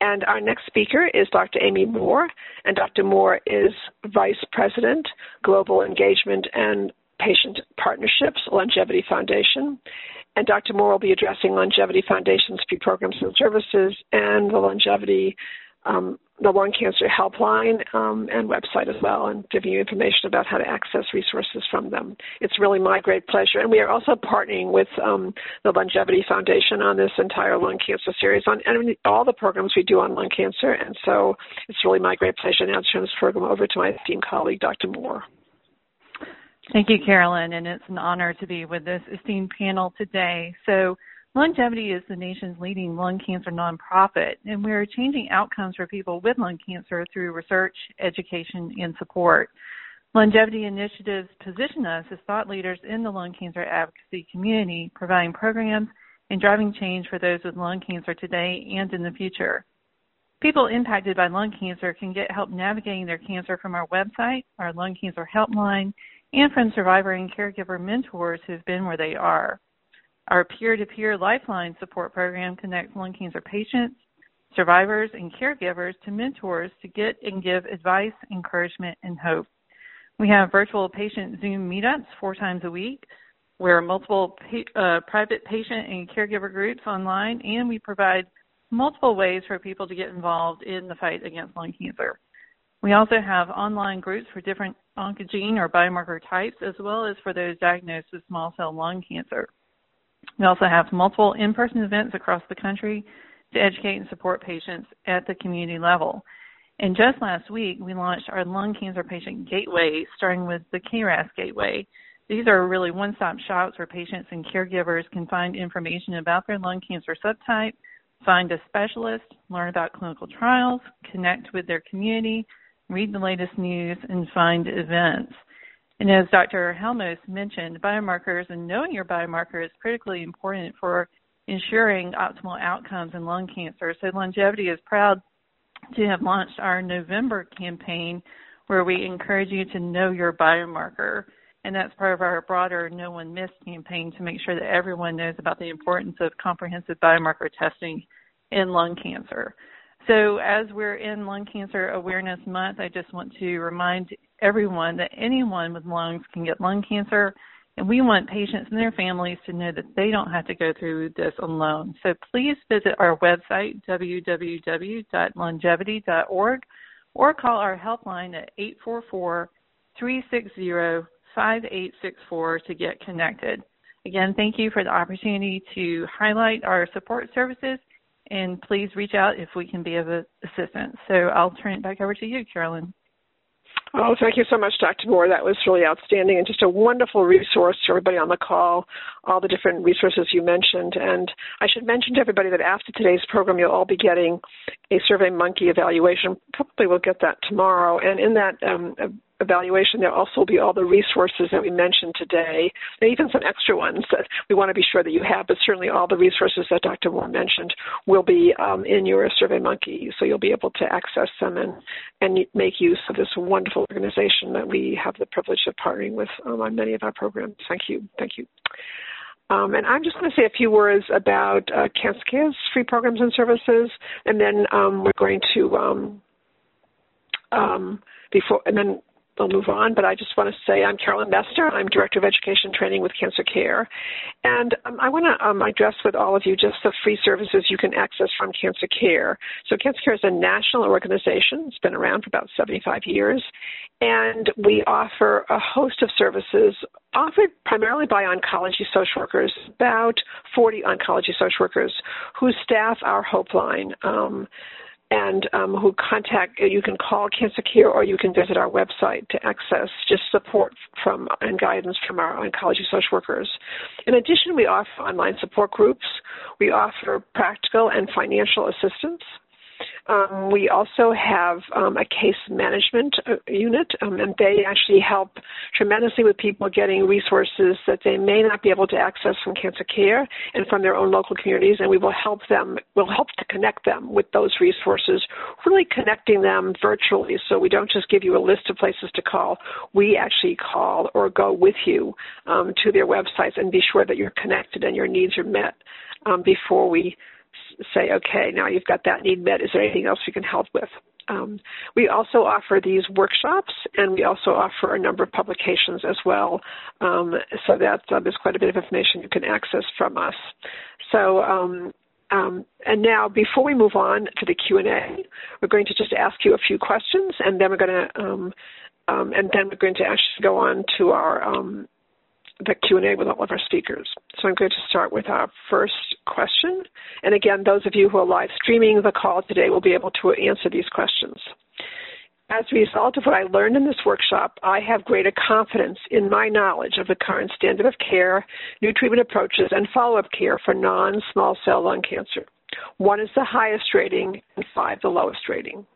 And our next speaker is Dr. Amy Moore, and Dr. Moore is Vice President, Global Engagement and Patient Partnerships, LUNGevity Foundation. And Dr. Moore will be addressing LUNGevity Foundation's free programs and services and the LUNGevity, um, the Lung Cancer Helpline um, and website as well, and giving you information about how to access resources from them. It's really my great pleasure. And we are also partnering with um, the LUNGevity Foundation on this entire lung cancer series, on and all the programs we do on lung cancer. And so it's really my great pleasure now to turn this program over to my esteemed colleague, Dr. Moore. Thank you, Carolyn, and it's an honor to be with this esteemed panel today. So, LUNGevity is the nation's leading lung cancer nonprofit, and we're changing outcomes for people with lung cancer through research, education, and support. LUNGevity initiatives position us as thought leaders in the lung cancer advocacy community, providing programs and driving change for those with lung cancer today and in the future. People impacted by lung cancer can get help navigating their cancer from our website, our lung cancer helpline, and from survivor and caregiver mentors who've been where they are. Our peer-to-peer lifeline support program connects lung cancer patients, survivors, and caregivers to mentors to get and give advice, encouragement, and hope. We have virtual patient Zoom meetups four times a week where multiple uh, private patient and caregiver groups online, and we provide multiple ways for people to get involved in the fight against lung cancer. We also have online groups for different oncogene or biomarker types, as well as for those diagnosed with small cell lung cancer. We also have multiple in-person events across the country to educate and support patients at the community level. And just last week, we launched our lung cancer patient gateway, starting with the KRAS gateway. These are really one-stop shops where patients and caregivers can find information about their lung cancer subtype, find a specialist, learn about clinical trials, connect with their community, read the latest news, and find events. And as Dr. Halmos mentioned, biomarkers and knowing your biomarker is critically important for ensuring optimal outcomes in lung cancer. So LUNGevity is proud to have launched our November campaign where we encourage you to know your biomarker. And that's part of our broader No One Missed campaign to make sure that everyone knows about the importance of comprehensive biomarker testing in lung cancer. So, as we're in Lung Cancer Awareness Month, I just want to remind everyone that anyone with lungs can get lung cancer, and we want patients and their families to know that they don't have to go through this alone. So, please visit our website, www.lungevity.org, or call our helpline at 844 360 5864 to get connected. Again, thank you for the opportunity to highlight our support services and please reach out if we can be of assistance. So I'll turn it back over to you, Carolyn. Oh, thank you so much, Dr. Moore. That was really outstanding and just a wonderful resource to everybody on the call, all the different resources you mentioned. And I should mention to everybody that after today's program, you'll all be getting a Survey Monkey evaluation. Probably we'll get that tomorrow. And in that um, evaluation, there also will be all the resources that we mentioned today, and even some extra ones that we want to be sure that you have, but certainly all the resources that Dr. Moore mentioned will be um, in your SurveyMonkey, so you'll be able to access them and, and make use of this wonderful organization that we have the privilege of partnering with um, on many of our programs. Thank you. Thank you. Um, and I'm just going to say a few words about uh, free programs and services, and then um, we're going to um, um, before, and then I'll move on, but I just want to say I'm Carolyn Messner. I'm Director of Education Training with Cancer Care. And um, I want to um, address with all of you just the free services you can access from Cancer Care. So, Cancer Care is a national organization, it's been around for about 75 years, and we offer a host of services offered primarily by oncology social workers, about 40 oncology social workers who staff our Hope Line. Um, and um, who contact you can call cancer care or you can visit our website to access just support from and guidance from our oncology social workers. In addition we offer online support groups. We offer practical and financial assistance um, we also have um, a case management uh, unit, um, and they actually help tremendously with people getting resources that they may not be able to access from cancer care and from their own local communities. And we will help them, we'll help to connect them with those resources, really connecting them virtually. So we don't just give you a list of places to call. We actually call or go with you um, to their websites and be sure that you're connected and your needs are met um, before we say, okay, now you've got that need met. Is there anything else we can help with? Um, we also offer these workshops, and we also offer a number of publications as well. Um, so that uh, there's quite a bit of information you can access from us. So. Um, um, and now, before we move on to the Q and A, we're going to just ask you a few questions, and then we're going to, um, um, and then we're going to actually go on to our the Q&A with all of our speakers. So I'm going to start with our first question. And again, those of you who are live streaming the call today will be able to answer these questions. As a result of what I learned in this workshop, I have greater confidence in my knowledge of the current standard of care, new treatment approaches, and follow-up care for non-small cell lung cancer. One is the highest rating and five the lowest rating.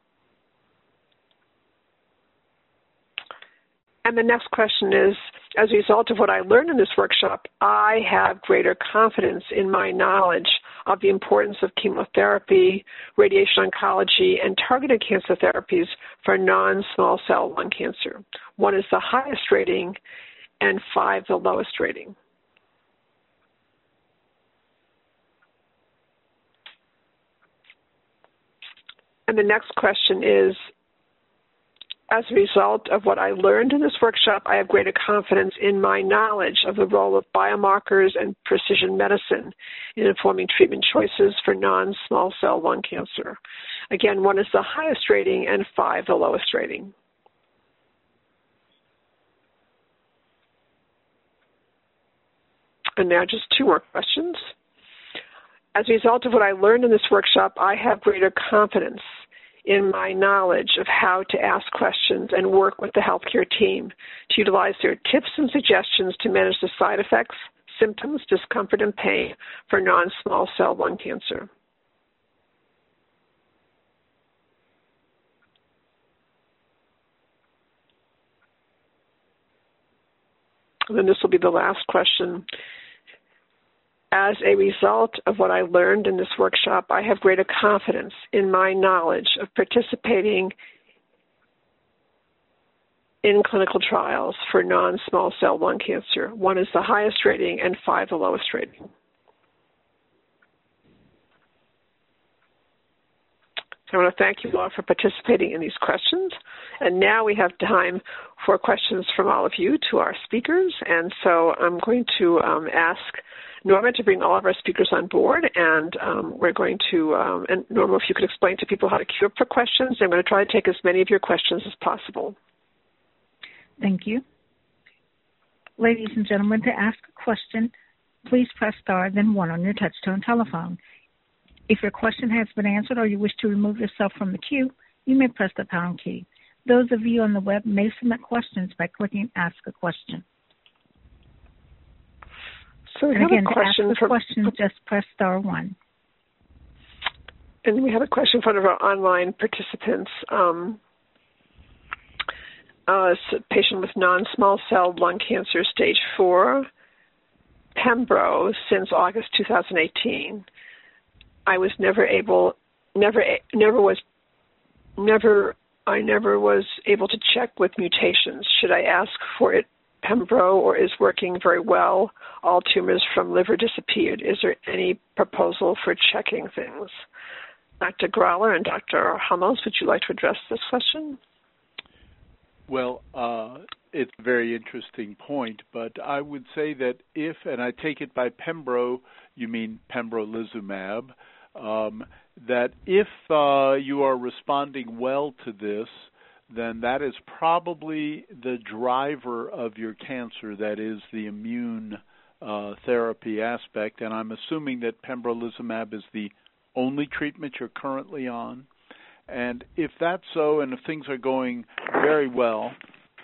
And the next question is, as a result of what I learned in this workshop, I have greater confidence in my knowledge of the importance of chemotherapy, radiation oncology, and targeted cancer therapies for non-small cell lung cancer. One is the highest rating and five the lowest rating. And the next question is as a result of what I learned in this workshop, I have greater confidence in my knowledge of the role of biomarkers and precision medicine in informing treatment choices for non small cell lung cancer. Again, one is the highest rating and five the lowest rating. And now just two more questions. As a result of what I learned in this workshop, I have greater confidence in my knowledge of how to ask questions and work with the healthcare team to utilize their tips and suggestions to manage the side effects, symptoms, discomfort, and pain for non small cell lung cancer. And then this will be the last question. As a result of what I learned in this workshop, I have greater confidence in my knowledge of participating in clinical trials for non small cell lung cancer. One is the highest rating and five the lowest rating. I want to thank you all for participating in these questions. And now we have time for questions from all of you to our speakers. And so I'm going to um, ask Norma to bring all of our speakers on board, and um, we're going to, um, and Norma, if you could explain to people how to queue up for questions, I'm going to try to take as many of your questions as possible. Thank you. Ladies and gentlemen, to ask a question, please press star then one on your touchtone telephone. If your question has been answered or you wish to remove yourself from the queue, you may press the pound key. Those of you on the web may submit questions by clicking Ask a Question. So we and have again, a question to ask a question, just press star one. And we have a question from one of our online participants. Um, uh, a patient with non-small cell lung cancer, stage four, Pembro, since August 2018. I was never able, never, never was, never, I never was able to check with mutations. Should I ask for it Pembro or is working very well. All tumors from liver disappeared. Is there any proposal for checking things? Dr. Gralla and Dr. Halmos, would you like to address this question? Well, uh, it's a very interesting point, but I would say that if, and I take it by Pembro, you mean pembrolizumab, um, that if uh, you are responding well to this, then that is probably the driver of your cancer, that is the immune uh, therapy aspect. And I'm assuming that pembrolizumab is the only treatment you're currently on. And if that's so, and if things are going very well,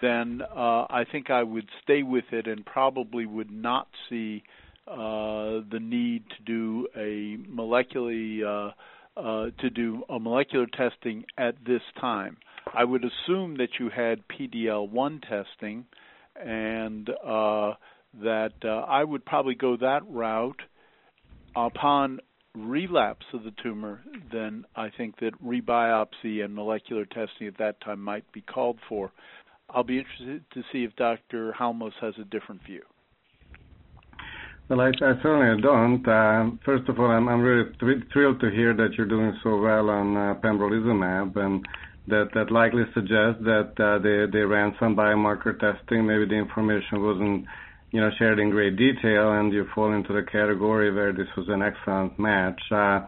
then uh, I think I would stay with it and probably would not see uh, the need to do a molecularly uh, uh, to do a molecular testing at this time. I would assume that you had PDL1 testing, and uh, that uh, I would probably go that route upon relapse of the tumor, then I think that rebiopsy and molecular testing at that time might be called for. I'll be interested to see if Dr. Halmos has a different view. Well, I, I certainly don't. Uh, first of all, I'm, I'm really th- thrilled to hear that you're doing so well on uh, pembrolizumab, and that that likely suggests that uh, they they ran some biomarker testing. Maybe the information wasn't you know, shared in great detail, and you fall into the category where this was an excellent match. Uh,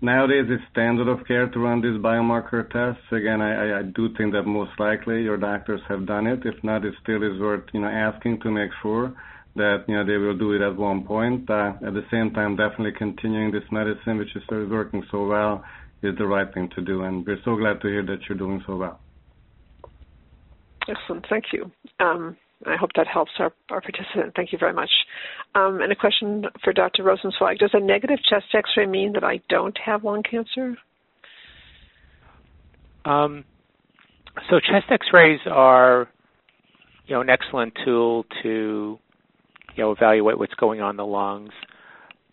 nowadays, it's standard of care to run these biomarker tests. Again, I, do think that most likely your doctors have done it. If not, it still is worth you know asking to make sure that you know they will do it at one point. Uh, at the same time, definitely continuing this medicine, which is working so well, is the right thing to do. And we're so glad to hear that you're doing so well. Excellent, thank you. Um, I hope that helps our, our participant. Thank you very much. Um, and a question for Dr. Rosenzweig. Does a negative chest x-ray mean that I don't have lung cancer? Um, so chest x-rays are, you know, an excellent tool to, you know, evaluate what's going on in the lungs.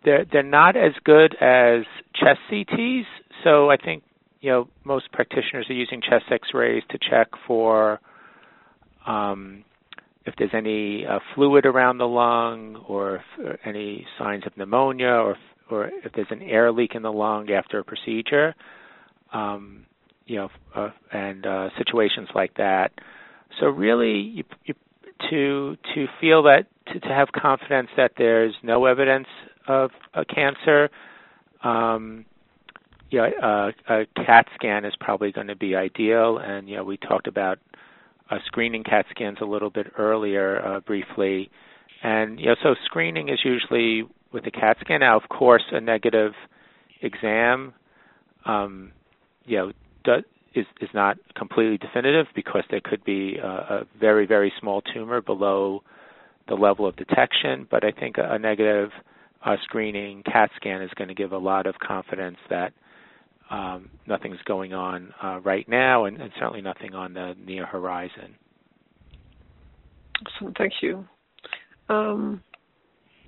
They're, they're not as good as chest CTs, so I think, you know, most practitioners are using chest x-rays to check for um, if there's any uh, fluid around the lung or if, any signs of pneumonia or if, or if there's an air leak in the lung after a procedure, um, you know, uh, and uh, situations like that. So really, you, you, to to feel that to, to have confidence that there's no evidence of a cancer, um, yeah, uh, a CAT scan is probably going to be ideal. And you know, we talked about uh, screening CAT scans a little bit earlier uh, briefly. And you know, so screening is usually with a CAT scan. Now, of course, a negative exam, um, you know, is is not completely definitive because there could be a, a very very small tumor below the level of detection. But I think a, a negative uh, screening CAT scan is going to give a lot of confidence that um, nothing's going on uh, right now, and, and, certainly nothing on the near horizon. Awesome, thank you. Um,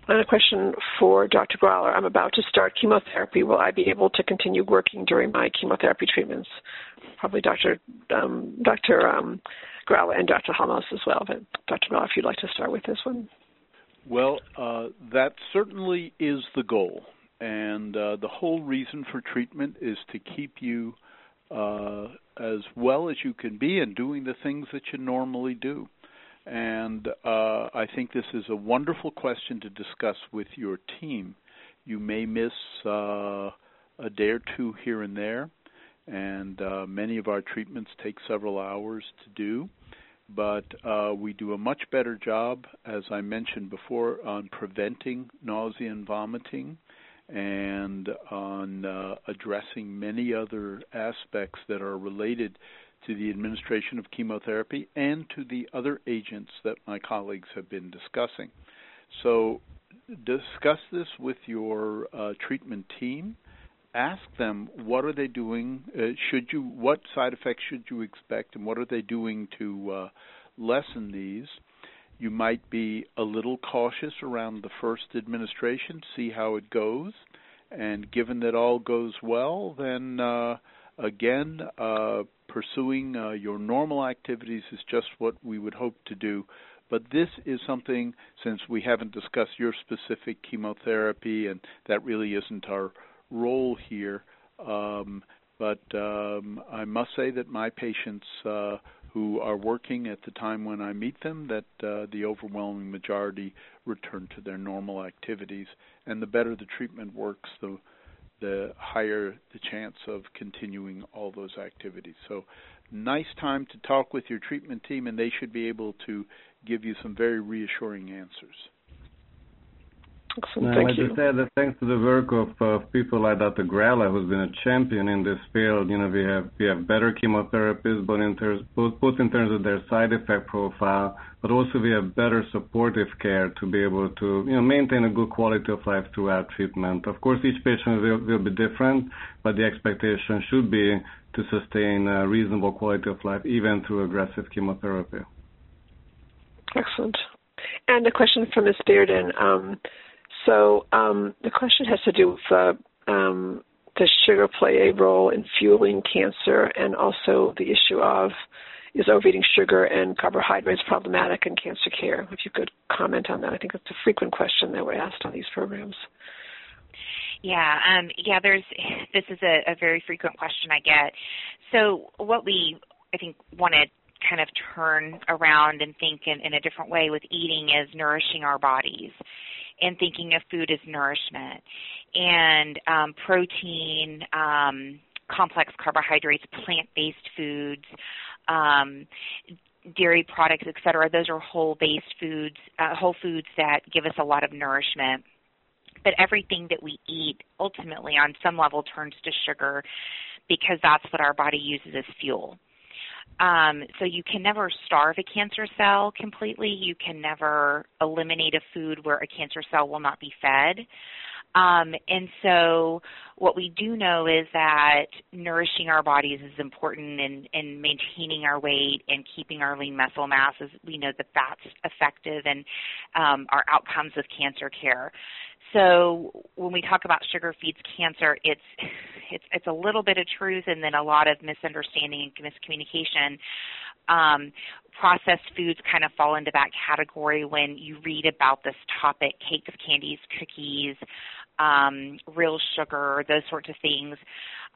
and a question for Dr. Gralla. I'm about to start chemotherapy. Will I be able to continue working during my chemotherapy treatments? Probably Dr. Um, Dr. Um, Gralla and Dr. Halmos as well. But Dr. Gralla, if you'd like to start with this one. Well, uh, that certainly is the goal. And uh, the whole reason for treatment is to keep you uh, as well as you can be and doing the things that you normally do. And uh, I think this is a wonderful question to discuss with your team. You may miss uh, a day or two here and there, and uh, many of our treatments take several hours to do. But uh, we do a much better job, as I mentioned before, on preventing nausea and vomiting and on uh, addressing many other aspects that are related to the administration of chemotherapy and to the other agents that my colleagues have been discussing. So, discuss this with your uh, treatment team. Ask them what are they doing. Uh, should you what side effects should you expect, and what are they doing to uh, lessen these? You might be a little cautious around the first administration, see how it goes. And given that all goes well, then uh, again, uh, pursuing uh, your normal activities is just what we would hope to do. But this is something, since we haven't discussed your specific chemotherapy, and that really isn't our role here. Um, but um, I must say that my patients uh, who are working at the time when I meet them that uh, the overwhelming majority return to their normal activities. And the better the treatment works, the the higher the chance of continuing all those activities. So, nice time to talk with your treatment team, and they should be able to give you some very reassuring answers. Excellent. Thank I you. just add that thanks to the work of uh, people like Dr. Gralla, who's been a champion in this field, you know, we have we have better chemotherapies, both in terms both, both in terms of their side effect profile, but also we have better supportive care to be able to you know maintain a good quality of life throughout treatment. Of course, each patient will, will be different, but the expectation should be to sustain a reasonable quality of life even through aggressive chemotherapy. Excellent. And a question from Ms. Bearden. Um, so um, the question has to do with uh, um, does sugar play a role in fueling cancer, and also the issue of is overeating sugar and carbohydrates problematic in cancer care? If you could comment on that, I think it's a frequent question that we're asked on these programs. Yeah, um, yeah. There's this is a, a very frequent question I get. So what we I think want to kind of turn around and think in, in a different way with eating is nourishing our bodies and thinking of food as nourishment and um, protein, um, complex carbohydrates, plant-based foods, um, dairy products, et cetera. Those are whole-based foods, uh, whole foods that give us a lot of nourishment. But everything that we eat ultimately on some level turns to sugar because that's what our body uses as fuel. Um, so you can never starve a cancer cell completely. You can never eliminate a food where a cancer cell will not be fed. Um, and so what we do know is that nourishing our bodies is important in maintaining our weight and keeping our lean muscle mass. is we know that that's effective and um, our outcomes of cancer care. So when we talk about sugar feeds cancer, it's it's it's a little bit of truth and then a lot of misunderstanding and miscommunication. Um, processed foods kind of fall into that category when you read about this topic: cakes, candies, cookies, um, real sugar, those sorts of things.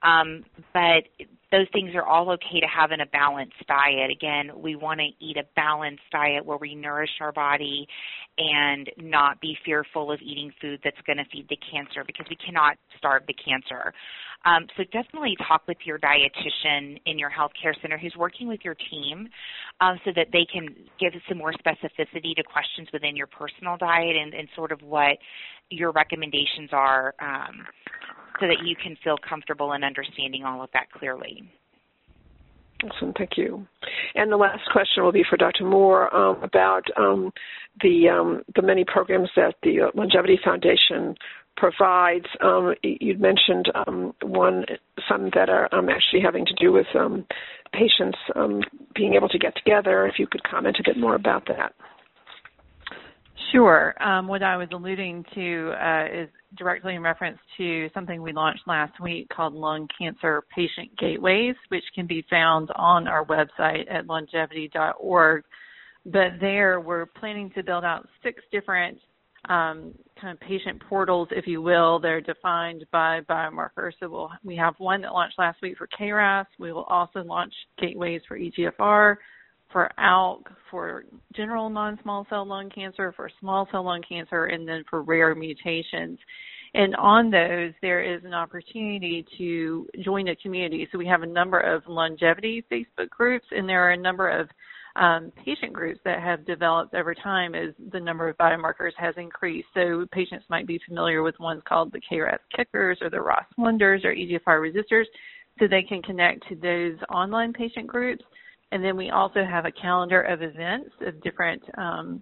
Um, but those things are all okay to have in a balanced diet. Again, we want to eat a balanced diet where we nourish our body and not be fearful of eating food that's going to feed the cancer because we cannot starve the cancer. Um, so definitely talk with your dietitian in your healthcare center who's working with your team um, so that they can give some more specificity to questions within your personal diet and, and sort of what your recommendations are um, so that you can feel comfortable in understanding all of that clearly. Awesome, thank you. And the last question will be for Dr. Moore um, about um, the um, the many programs that the LUNGevity Foundation provides. Um, you'd mentioned um, one, some that are um, actually having to do with patients being able to get together. If you could comment a bit more about that. Sure. Um, what I was alluding to uh, is directly in reference to something we launched last week called Lung Cancer Patient Gateways, which can be found on our website at lungevity.org. But there, we're planning to build out six different um, kind of patient portals, if you will. They're defined by biomarkers. So we'll, we have one that launched last week for KRAS. We will also launch gateways for EGFR for ALK, for general non-small cell lung cancer, for small cell lung cancer, and then for rare mutations. And on those, there is an opportunity to join a community. So we have a number of LUNGevity Facebook groups, and there are a number of um, patient groups that have developed over time as the number of biomarkers has increased. So patients might be familiar with ones called the KRAS kickers or the ROS wonders or EGFR resistors, so they can connect to those online patient groups and then we also have a calendar of events of different um,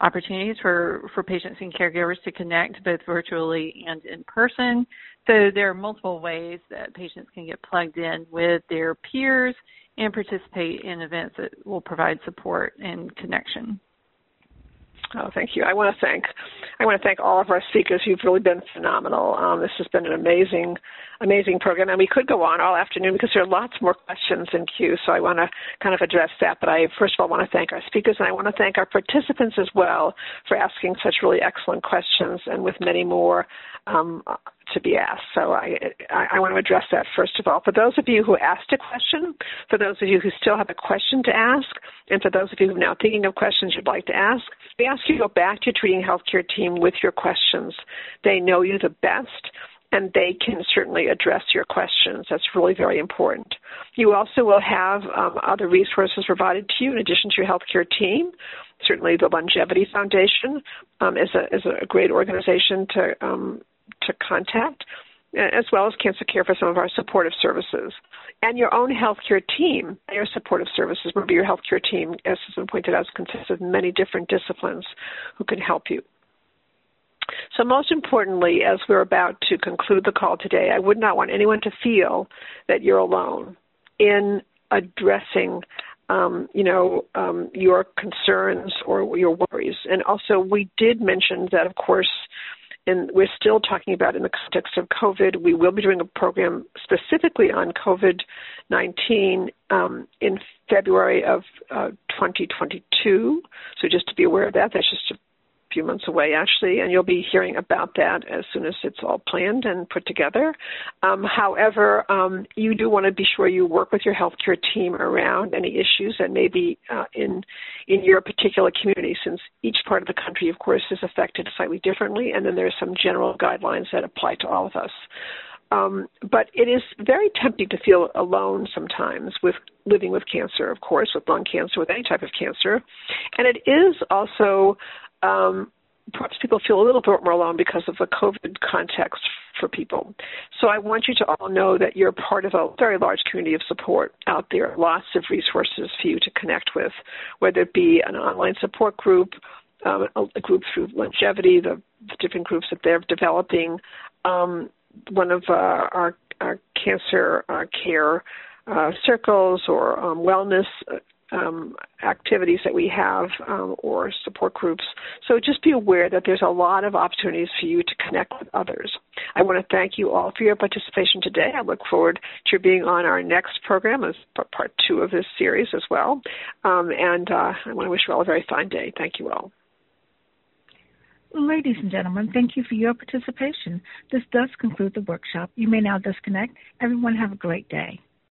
opportunities for, for patients and caregivers to connect both virtually and in person. So there are multiple ways that patients can get plugged in with their peers and participate in events that will provide support and connection. Oh, thank you. I want to thank I want to thank all of our speakers. You've really been phenomenal. Um, this has been an amazing, amazing program, and we could go on all afternoon because there are lots more questions in queue. So I want to kind of address that. But I first of all want to thank our speakers, and I want to thank our participants as well for asking such really excellent questions, and with many more um, to be asked. So I, I, I, want to address that first of all. For those of you who asked a question, for those of you who still have a question to ask, and for those of you who are now thinking of questions you'd like to ask, we ask you to go back to your treating healthcare team with your questions. They know you the best and they can certainly address your questions. That's really very important. You also will have um, other resources provided to you in addition to your healthcare team. Certainly, the LUNGevity Foundation um, is, a, is a great organization to um, to contact, as well as Cancer Care for some of our supportive services. And your own healthcare team, their supportive services. Remember, your healthcare team, as has been pointed out, consists of many different disciplines who can help you. So, most importantly, as we're about to conclude the call today, I would not want anyone to feel that you're alone in addressing, um, you know, um, your concerns or your worries. And also, we did mention that, of course, and we're still talking about in the context of COVID. We will be doing a program specifically on COVID 19 um, in February of uh, 2022. So just to be aware of that, that's just few months away actually, and you'll be hearing about that as soon as it's all planned and put together. Um, however, um, you do want to be sure you work with your healthcare team around any issues that may be uh, in in your particular community, since each part of the country, of course, is affected slightly differently, and then there are some general guidelines that apply to all of us. Um, but it is very tempting to feel alone sometimes with living with cancer, of course, with lung cancer, with any type of cancer. And it is also um, perhaps people feel a little bit more alone because of the COVID context for people. So I want you to all know that you're part of a very large community of support out there, lots of resources for you to connect with, whether it be an online support group, um, a, group through LUNGevity, the, the, different groups that they're developing, um, one of uh, our, our, cancer uh, care uh, circles or um, wellness uh, um, activities that we have um, or support groups. So just be aware that there's a lot of opportunities for you to connect with others. I want to thank you all for your participation today. I look forward to being on our next program as part two of this series as well. Um, and uh, I want to wish you all a very fine day. Thank you all. Ladies and gentlemen, thank you for your participation. This does conclude the workshop. You may now disconnect. Everyone have a great day.